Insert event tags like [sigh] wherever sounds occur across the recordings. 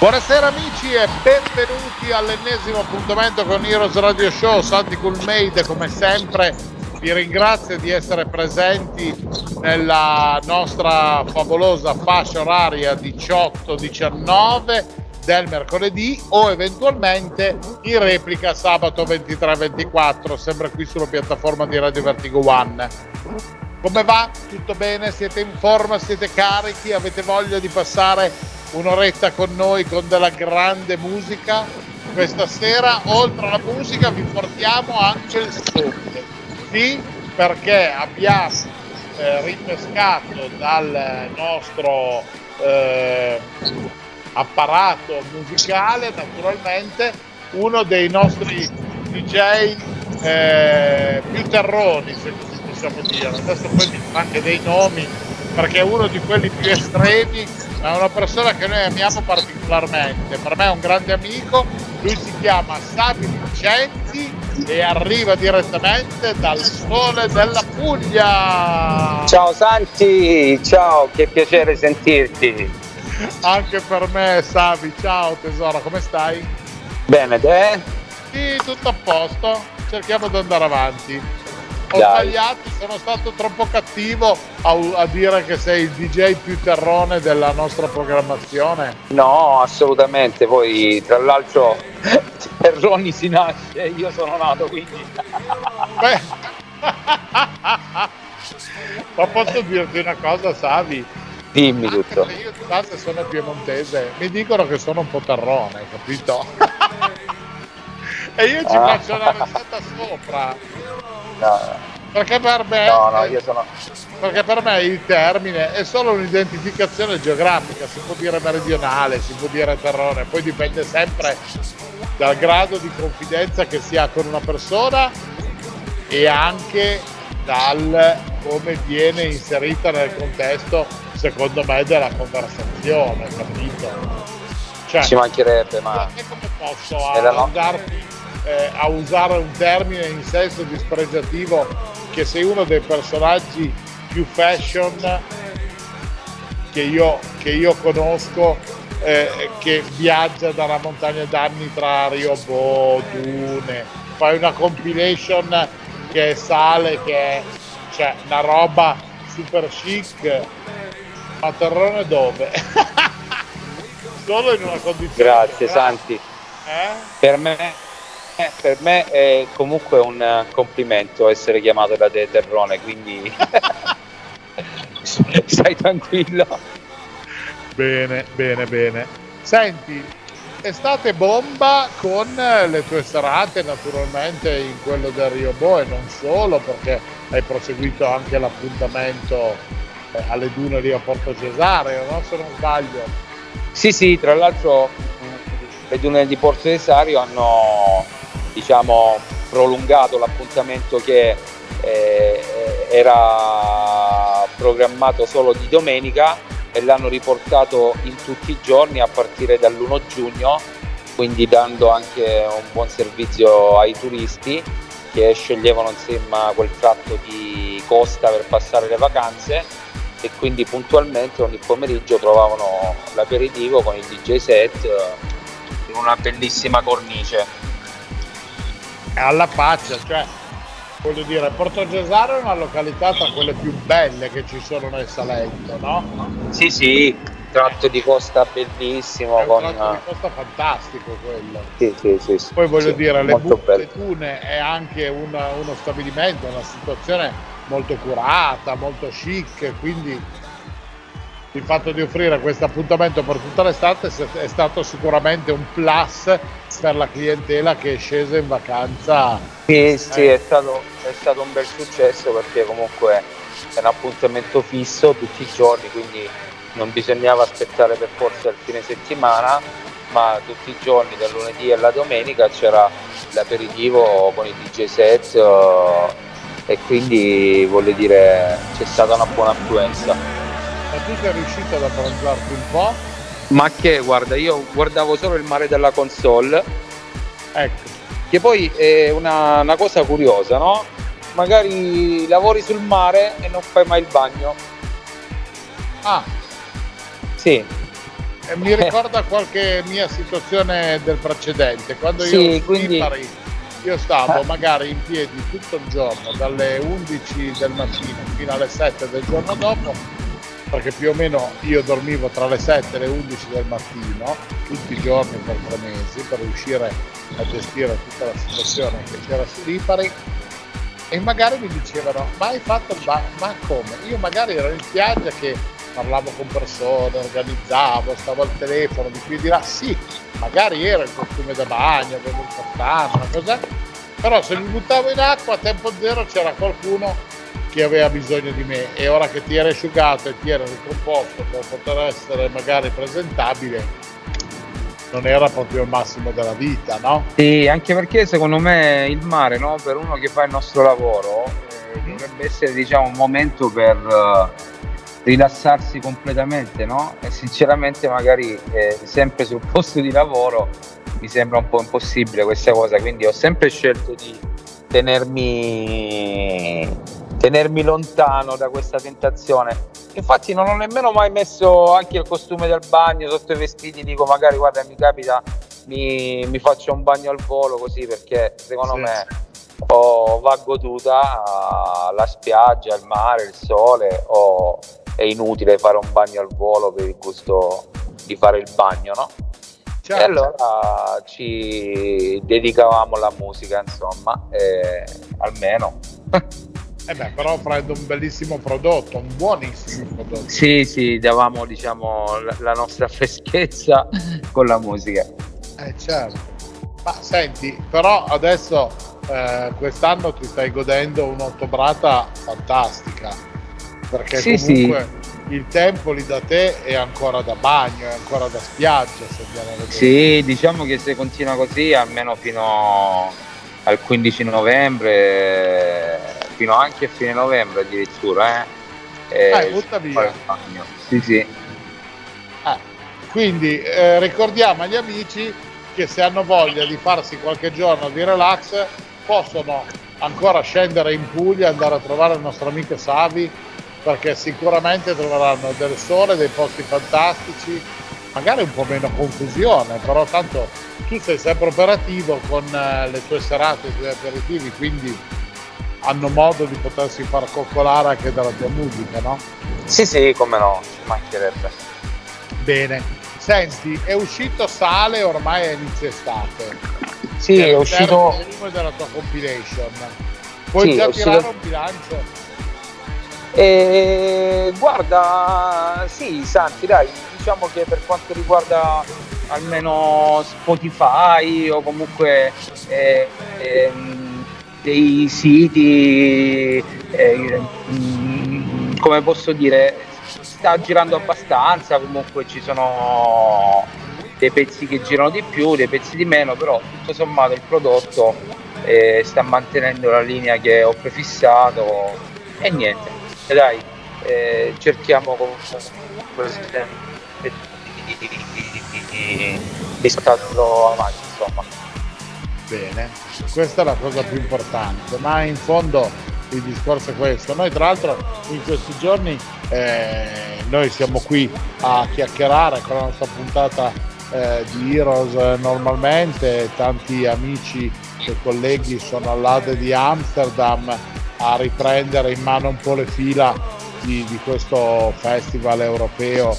Buonasera amici e benvenuti all'ennesimo appuntamento con Heroes Radio Show. Santi Coolmade come sempre vi ringrazio di essere presenti nella nostra favolosa fascia oraria 18-19 del mercoledì o eventualmente in replica sabato 23-24 sempre qui sulla piattaforma di Radio Vertigo One. Come va? Tutto bene? Siete in forma? Siete carichi? Avete voglia di passare un'oretta con noi con della grande musica. Questa sera, oltre alla musica, vi portiamo anche il sud. Sì, perché abbiamo eh, ripescato dal nostro eh, apparato musicale, naturalmente, uno dei nostri DJ eh, più terroni, se così possiamo dire. Adesso poi vi anche dei nomi, perché è uno di quelli più estremi è una persona che noi amiamo particolarmente, per me è un grande amico, lui si chiama Sabi Vincenzi e arriva direttamente dal sole della Puglia. Ciao Santi, ciao, che piacere sentirti. Anche per me Sabi, ciao tesoro, come stai? Bene, te? Sì, tutto a posto, cerchiamo di andare avanti ho Dai. sbagliato, sono stato troppo cattivo a, a, dire che sei il DJ più terrone della nostra programmazione. No, assolutamente, poi tra l'altro [laughs] Terroni si nasce, io sono nato quindi... [laughs] Beh. Ma posso dirti una cosa, Savi? Dimmi tutto. Io di base sono piemontese, mi dicono che sono un po' terrone, capito? [laughs] e io ci Ah. faccio una risata sopra. No, Perché per me, no, no, sono... perché per me il termine è solo un'identificazione geografica, si può dire meridionale, si può dire terrone, poi dipende sempre dal grado di confidenza che si ha con una persona e anche dal come viene inserita nel contesto, secondo me, della conversazione, capito? Cioè, Ci mancherebbe, ma... come posso andarti eh, a usare un termine in senso dispregiativo che sei uno dei personaggi più fashion che io, che io conosco eh, che viaggia dalla montagna d'anni tra Riobò, Dune fai una compilation che sale che è cioè, una roba super chic ma Terrone dove? [laughs] solo in una condizione Grazie. Santi. Eh? Per me, per me è comunque un eh, complimento essere chiamato da te Terrone, quindi [laughs] stai tranquillo. Bene, bene, bene. Senti, estate bomba con eh, le tue serate naturalmente in quello del Rio Bo e non solo perché hai proseguito anche l'appuntamento eh, alle dune lì a Porto Cesareo, no? Se non sbaglio. Sì, sì, tra l'altro mh, le dune di Porto Cesario hanno diciamo, prolungato l'appuntamento che eh, era programmato solo di domenica e l'hanno riportato in tutti i giorni a partire dall'1 giugno, quindi dando anche un buon servizio ai turisti che sceglievano insomma quel tratto di costa per passare le vacanze e quindi puntualmente ogni pomeriggio trovavano l'aperitivo con il DJ set eh, in una bellissima cornice. È alla faccia, cioè voglio dire, Porto Cesareo è una località tra quelle più belle che ci sono nel Salento, no? Sì, sì, tratto di costa bellissimo È un con tratto di costa fantastico quello. sì, sì, sì, sì, Poi voglio sì, dire, le bello. Dune è anche una- uno stabilimento, una situazione molto curata, molto chic, quindi il fatto di offrire questo appuntamento per tutta l'estate è st- è stato sicuramente un plus per la clientela che è scesa in vacanza. Sì, sì, Eh. è stato, è stato un bel successo perché comunque è un appuntamento fisso tutti i giorni, quindi non bisognava aspettare per forza il fine settimana, ma tutti i giorni, dal lunedì alla domenica, c'era l'aperitivo con i DJ set uh, e quindi voglio dire c'è stata una buona affluenza. Ma tu sei riuscito ad approntarti un po'? Ma che guarda, io guardavo solo il mare della console. Ecco. Che poi è una, una cosa curiosa, no? Magari lavori sul mare e non fai mai il bagno. Ah. Sì, mi ricorda [laughs] qualche mia situazione del precedente, quando sì, io quindi... Lipari, io stavo magari in piedi tutto il giorno, dalle 11 del mattino fino alle 7 del giorno dopo, perché più o meno io dormivo tra le 7 e le 11 del mattino, tutti i giorni per tre mesi, per riuscire a gestire tutta la situazione che c'era su Lipari. E magari mi dicevano, ma hai fatto il bagno? Ma come? Io magari ero in spiaggia che parlavo con persone, organizzavo, stavo al telefono, di qui di là, sì, magari era il costume da bagno, avevo il cappano, una cosa, però se mi buttavo in acqua a tempo zero c'era qualcuno che aveva bisogno di me e ora che ti era asciugato e ti era ricomposto per poter essere magari presentabile, non era proprio il massimo della vita, no? Sì, anche perché secondo me il mare, no, per uno che fa il nostro lavoro, eh, dovrebbe essere diciamo, un momento per... Uh, rilassarsi completamente, no? E sinceramente magari eh, sempre sul posto di lavoro mi sembra un po' impossibile questa cosa, quindi ho sempre scelto di tenermi, tenermi lontano da questa tentazione. Infatti non ho nemmeno mai messo anche il costume del bagno sotto i vestiti, dico magari guarda mi capita, mi, mi faccio un bagno al volo così perché secondo sì. me o va goduta la spiaggia, il mare, il sole o è inutile fare un bagno al volo per il gusto di fare il bagno, no? Certo. E allora ci dedicavamo alla musica, insomma, e almeno. [laughs] Eh beh, però prendo un bellissimo prodotto, un buonissimo prodotto. Sì, sì, davamo diciamo la nostra freschezza [laughs] con la musica. Eh certo. Ma senti, però adesso eh, quest'anno ti stai godendo un'ottobrata fantastica perché sì, comunque sì. il tempo lì da te è ancora da bagno, è ancora da spiaggia se andiamo a vedere. Sì, diciamo che se continua così almeno fino al 15 novembre, fino anche a fine novembre addirittura, eh. Dai, butta via. Sì, sì. Eh, quindi eh, ricordiamo agli amici che se hanno voglia di farsi qualche giorno di relax possono ancora scendere in Puglia, andare a trovare il nostro amico Savi perché sicuramente troveranno del sole, dei posti fantastici, magari un po' meno confusione, però tanto tu sei sempre operativo con eh, le tue serate, i tuoi aperitivi, quindi hanno modo di potersi far coccolare anche dalla tua musica, no? Sì, sì, come no, ci mancherebbe. Bene. Senti, è uscito Sale ormai a inizio estate. Sì, è, è uscito... Il della tua compilation. Puoi sì, già tirare uscito... un bilancio? E guarda, sì, Santi, dai, diciamo che per quanto riguarda almeno Spotify o comunque eh, eh, dei siti, eh, come posso dire, sta girando abbastanza, comunque ci sono dei pezzi che girano di più, dei pezzi di meno, però tutto sommato il prodotto eh, sta mantenendo la linea che ho prefissato e niente e dai, eh, cerchiamo comunque di, di, di starlo avanti, insomma. Bene, questa è la cosa più importante, ma in fondo il discorso è questo. Noi tra l'altro in questi giorni eh, noi siamo qui a chiacchierare con la nostra puntata eh, di Heroes normalmente, tanti amici e colleghi sono all'Ade di Amsterdam a riprendere in mano un po' le fila di, di questo festival europeo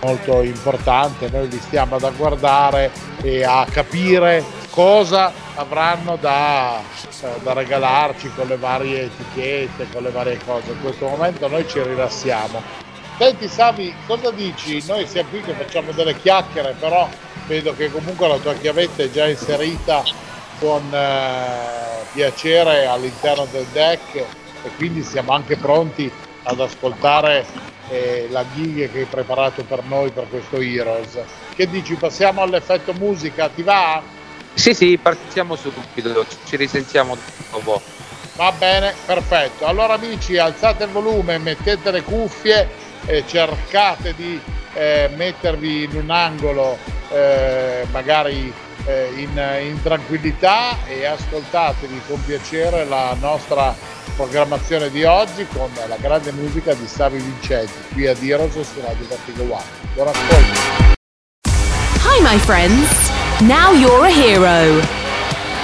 molto importante. Noi li stiamo ad guardare e a capire cosa avranno da, eh, da, regalarci con le varie etichette, con le varie cose. In questo momento noi ci rilassiamo. Senti Savi, cosa dici? Noi siamo qui che facciamo delle chiacchiere, però vedo che comunque la tua chiavetta è già inserita con eh, piacere all'interno del deck e quindi siamo anche pronti ad ascoltare eh, la gig che hai preparato per noi per questo Heroes. Che dici, passiamo all'effetto musica, ti va? Sì, sì, partiamo subito, ci risentiamo dopo. Va bene, perfetto. Allora amici, alzate il volume, mettete le cuffie e cercate di eh, mettervi in un angolo eh, magari eh, in, in, tranquillità e ascoltatevi con piacere la nostra programmazione di oggi con la grande musica di Savi Vincenti qui a Diros su Radio Vertigo One. Buon ascolto. Hi my friends, now you're a hero.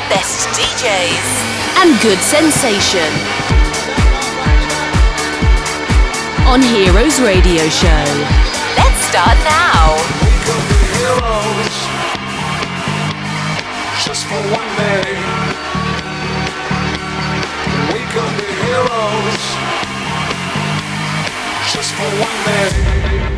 Best DJs and good sensation. On Heroes Radio Show. Let's start now. just for one day. We could be heroes just for one day.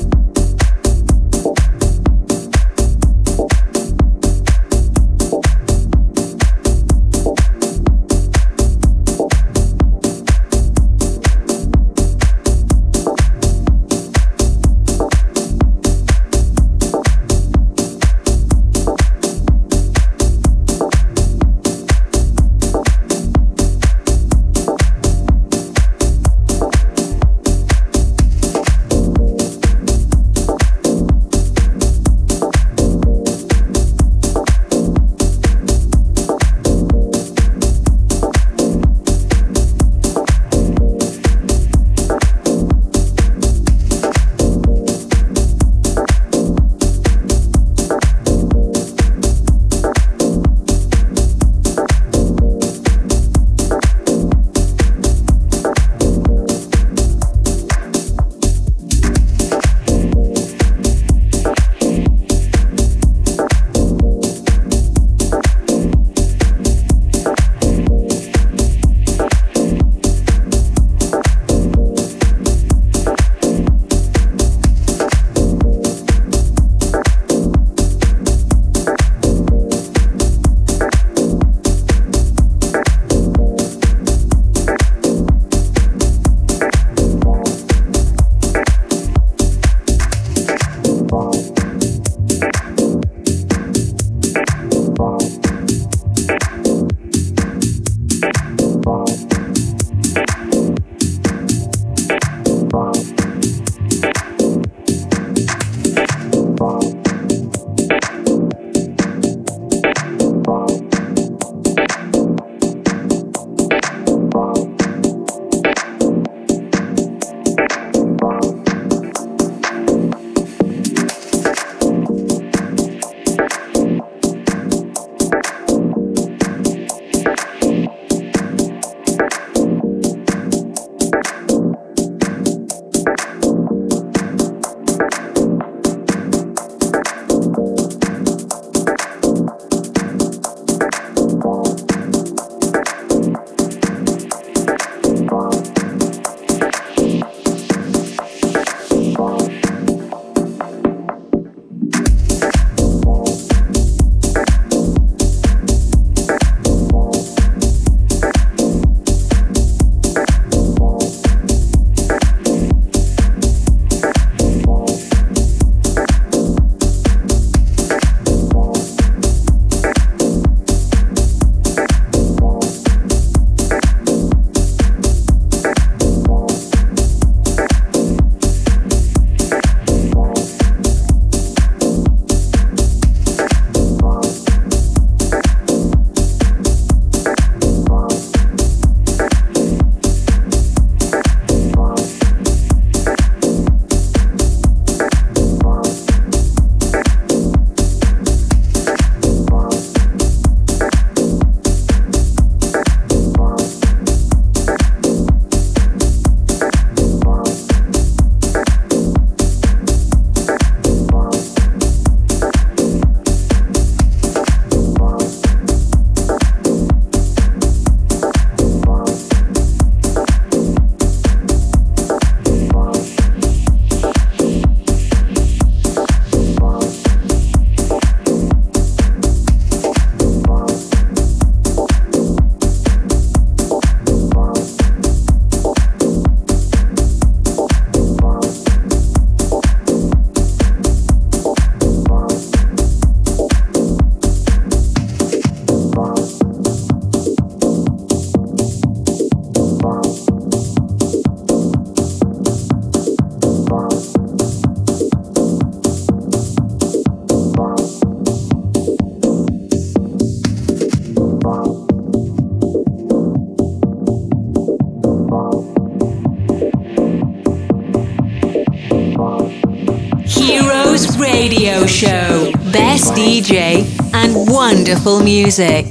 Wonderful music.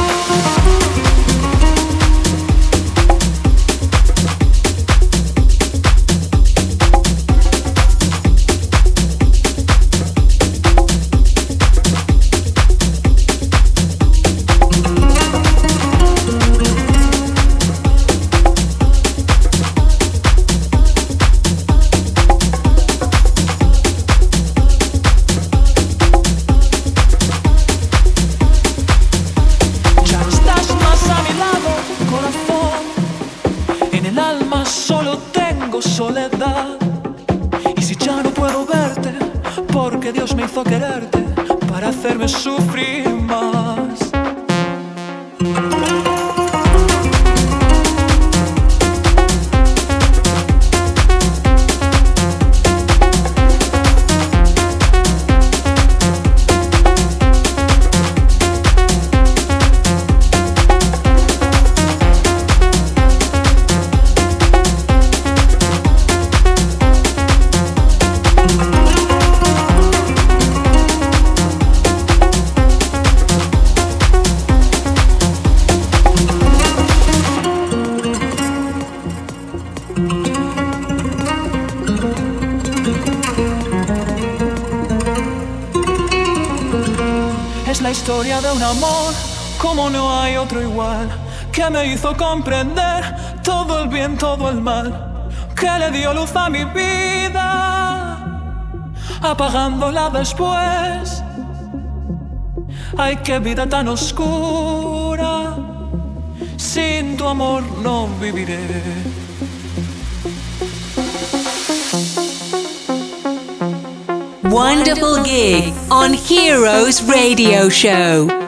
Como no hay otro igual, que me hizo comprender todo el bien, todo el mal, que le dio luz a mi vida, apagándola después. Ay, qué vida tan oscura, sin tu amor no viviré. Wonderful gig on Heroes Radio Show.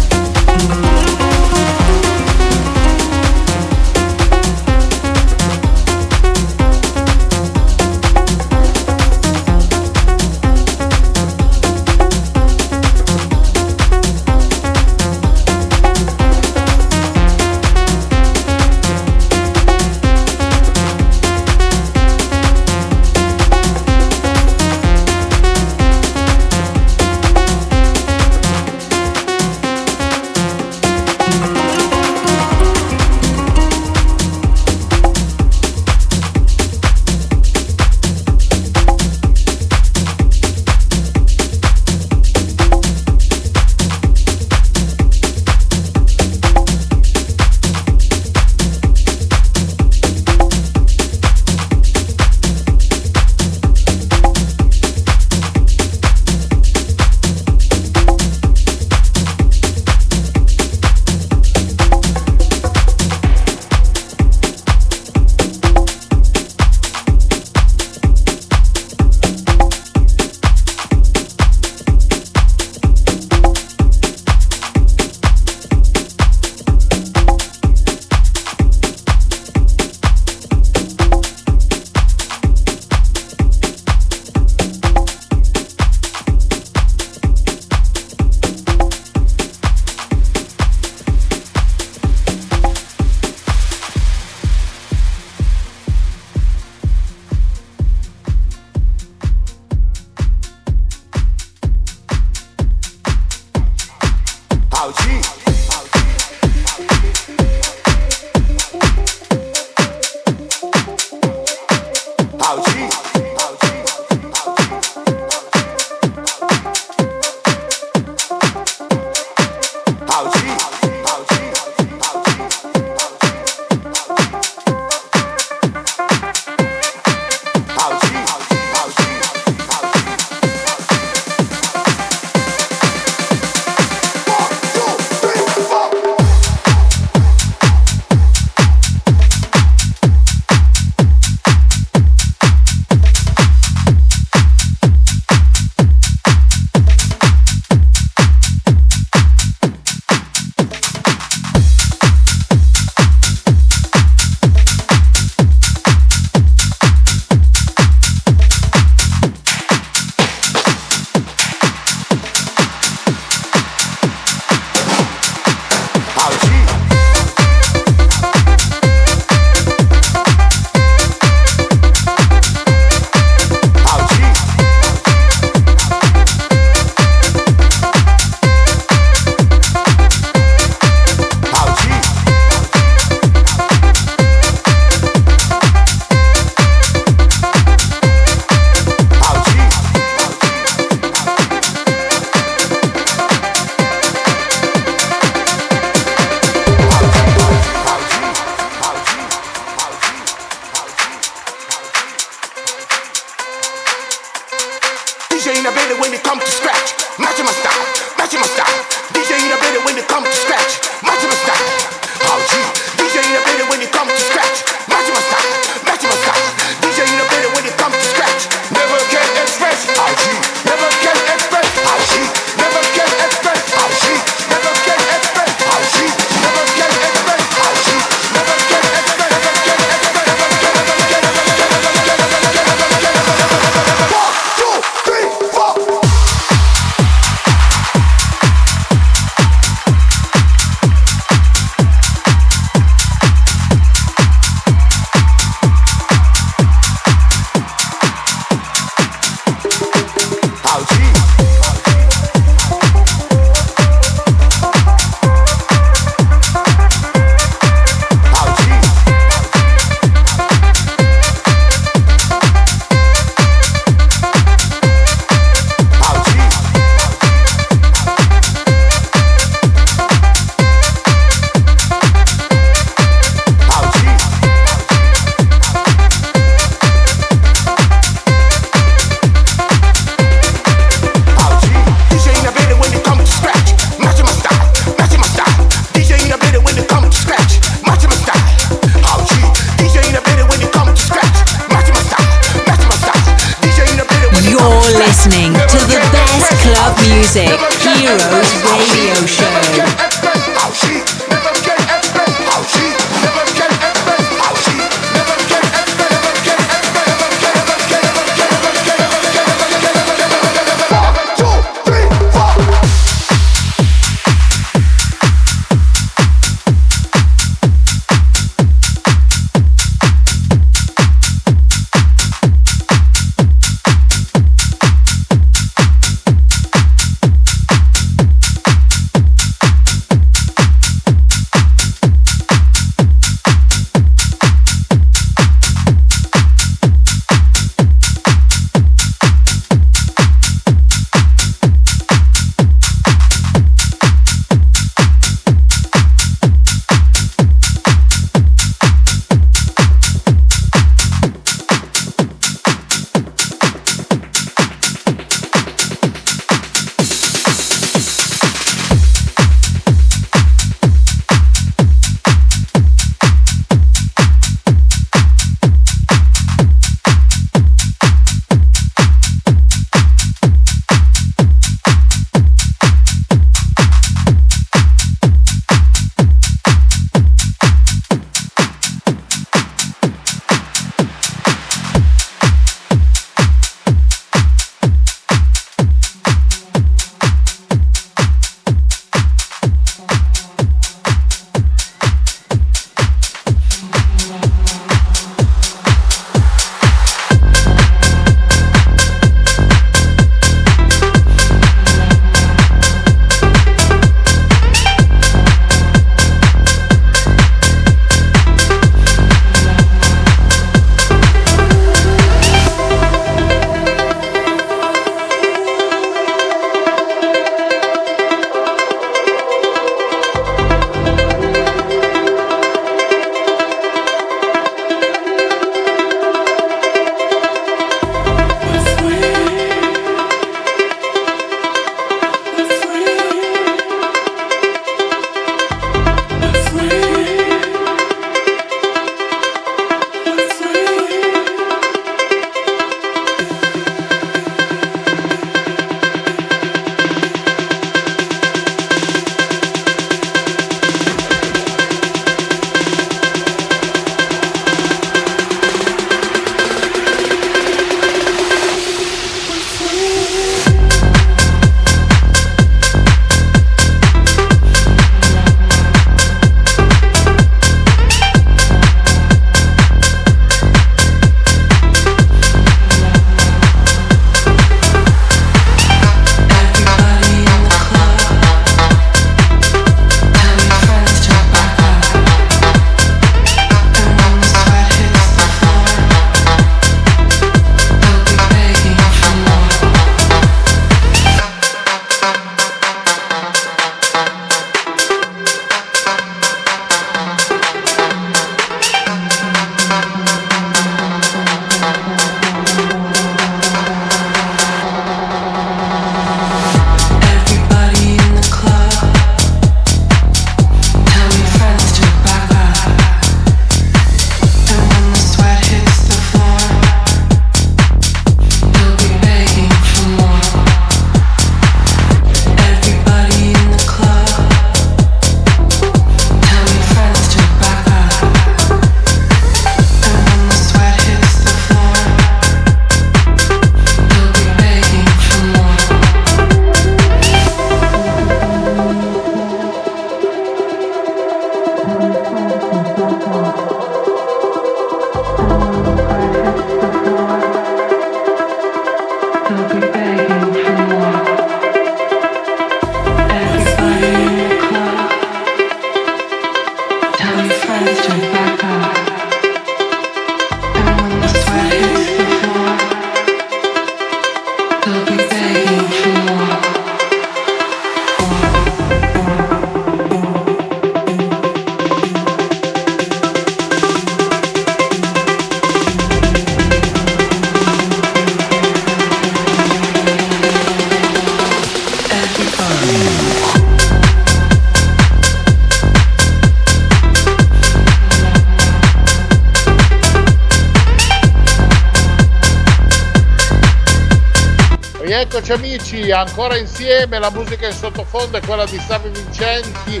Rieccoci amici, ancora insieme, la musica in sottofondo è quella di Savi Vincenti,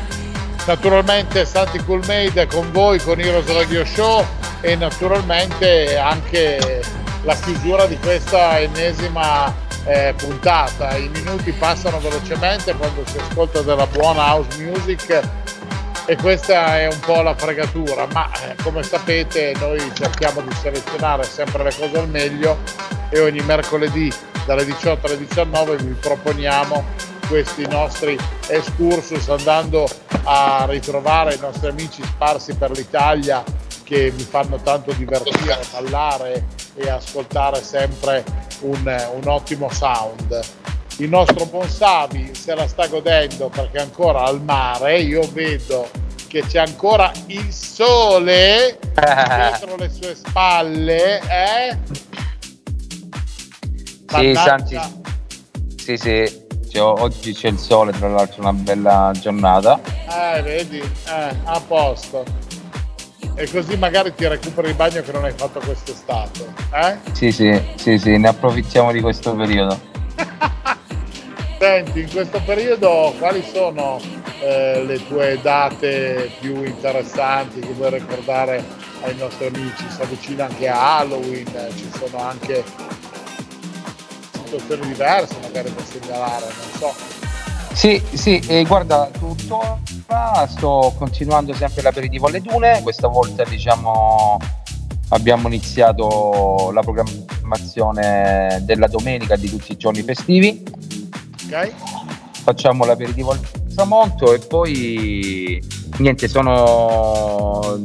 naturalmente Santi Cool Made con voi con Heroes Radio Show e naturalmente anche la chiusura di questa ennesima eh, puntata. I minuti passano velocemente quando si ascolta della buona house music e questa è un po' la fregatura, ma eh, come sapete noi cerchiamo di selezionare sempre le cose al meglio e ogni mercoledì dalle 18 alle 19 vi proponiamo questi nostri excursus andando a ritrovare i nostri amici sparsi per l'Italia che mi fanno tanto divertire, ballare e ascoltare sempre un, un ottimo sound. Il nostro Bonsavi se la sta godendo perché è ancora al mare, io vedo che c'è ancora il sole dietro le sue spalle, eh? Sì, Santi, sì, sì, c'è, oggi c'è il sole, tra l'altro una bella giornata. Eh, vedi, eh, a posto. E così magari ti recuperi il bagno che non hai fatto quest'estate, eh? Sì, sì, sì, sì, ne approfittiamo di questo periodo. [laughs] Senti, in questo periodo quali sono eh, le tue date più interessanti che vuoi ricordare ai nostri amici? Si avvicina anche a Halloween, ci sono anche situazioni diverse magari da segnalare, non so. Sì, sì, e guarda, tuttora sto continuando sempre l'aperitivo alle dune, questa volta diciamo abbiamo iniziato la programmazione della domenica di tutti i giorni festivi. Ok. Facciamo l'aperitivo al tramonto e poi niente, sono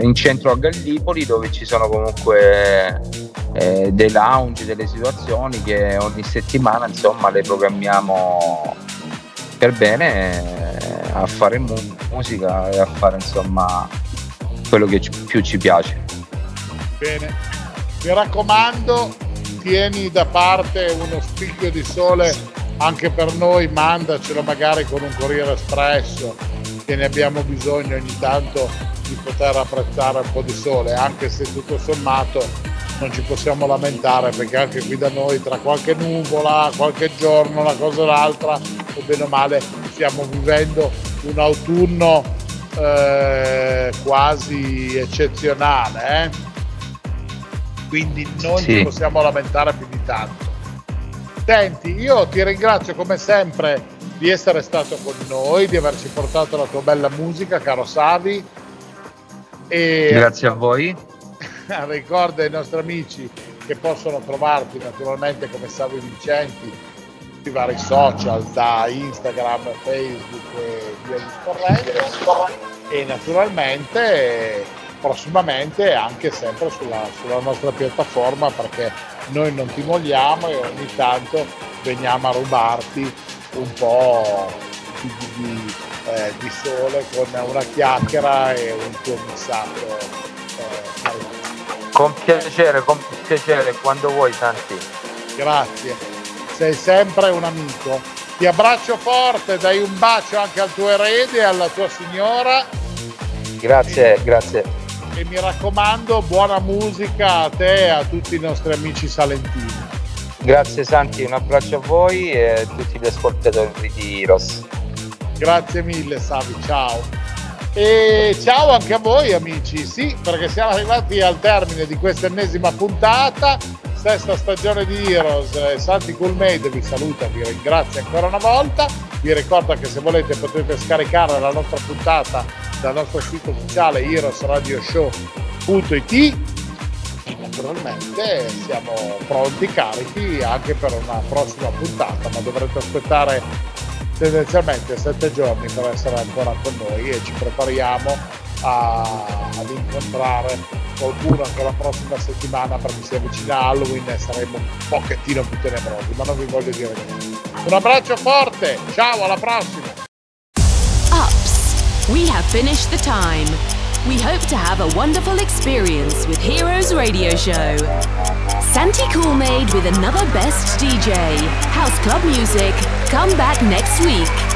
in centro a Gallipoli dove ci sono comunque eh, dei lounge, delle situazioni che ogni settimana insomma le programmiamo per bene eh, a fare mu- musica e a fare insomma quello che ci, più ci piace. Bene, mi raccomando, tieni da parte uno spicchio di sole anche per noi, mandacelo magari con un Corriere Espresso, che ne abbiamo bisogno ogni tanto di poter apprezzare un po' di sole, anche se tutto sommato non ci possiamo lamentare perché anche qui da noi tra qualche nuvola, qualche giorno, una cosa o l'altra, o bene o male stiamo vivendo un autunno eh, quasi eccezionale, eh? quindi non sì. ci possiamo lamentare più di tanto. Senti, io ti ringrazio come sempre di essere stato con noi, di averci portato la tua bella musica, caro Savi. E Grazie a voi. [laughs] Ricorda ai nostri amici che possono trovarti naturalmente come Savi Vincenti sui vari social, da Instagram, Facebook e via discorrendo. E naturalmente prossimamente anche sempre sulla, sulla nostra piattaforma perché noi non ti molliamo e ogni tanto veniamo a rubarti un po' di, di, eh, di sole con una chiacchiera e un tuo missato. Eh, con piacere, con piacere, quando vuoi Santi. Grazie, sei sempre un amico. Ti abbraccio forte, dai un bacio anche al tuo erede e alla tua signora. Grazie, grazie e mi raccomando buona musica a te e a tutti i nostri amici salentini. Grazie Santi, un abbraccio a voi e a tutti gli ascoltatori di Heroes. Grazie mille Savi, ciao. E ciao anche a voi amici, sì, perché siamo arrivati al termine di questa ennesima puntata, sesta stagione di Heroes. Santi Coolmade vi saluta, vi ringrazio ancora una volta. Vi ricordo che se volete potete scaricare la nostra puntata dal nostro sito ufficiale heroesradioshow.it e naturalmente siamo pronti, carichi anche per una prossima puntata, ma dovrete aspettare tendenzialmente sette giorni per essere ancora con noi e ci prepariamo a, ad incontrare qualcuno anche la prossima settimana perché si avvicina Halloween e saremo un pochettino più tenebrosi, ma non vi voglio dire niente. Un abbraccio forte, ciao, alla prossima! We have finished the time. We hope to have a wonderful experience with Heroes Radio Show. Santi Coolmade with another best DJ. House Club Music. Come back next week.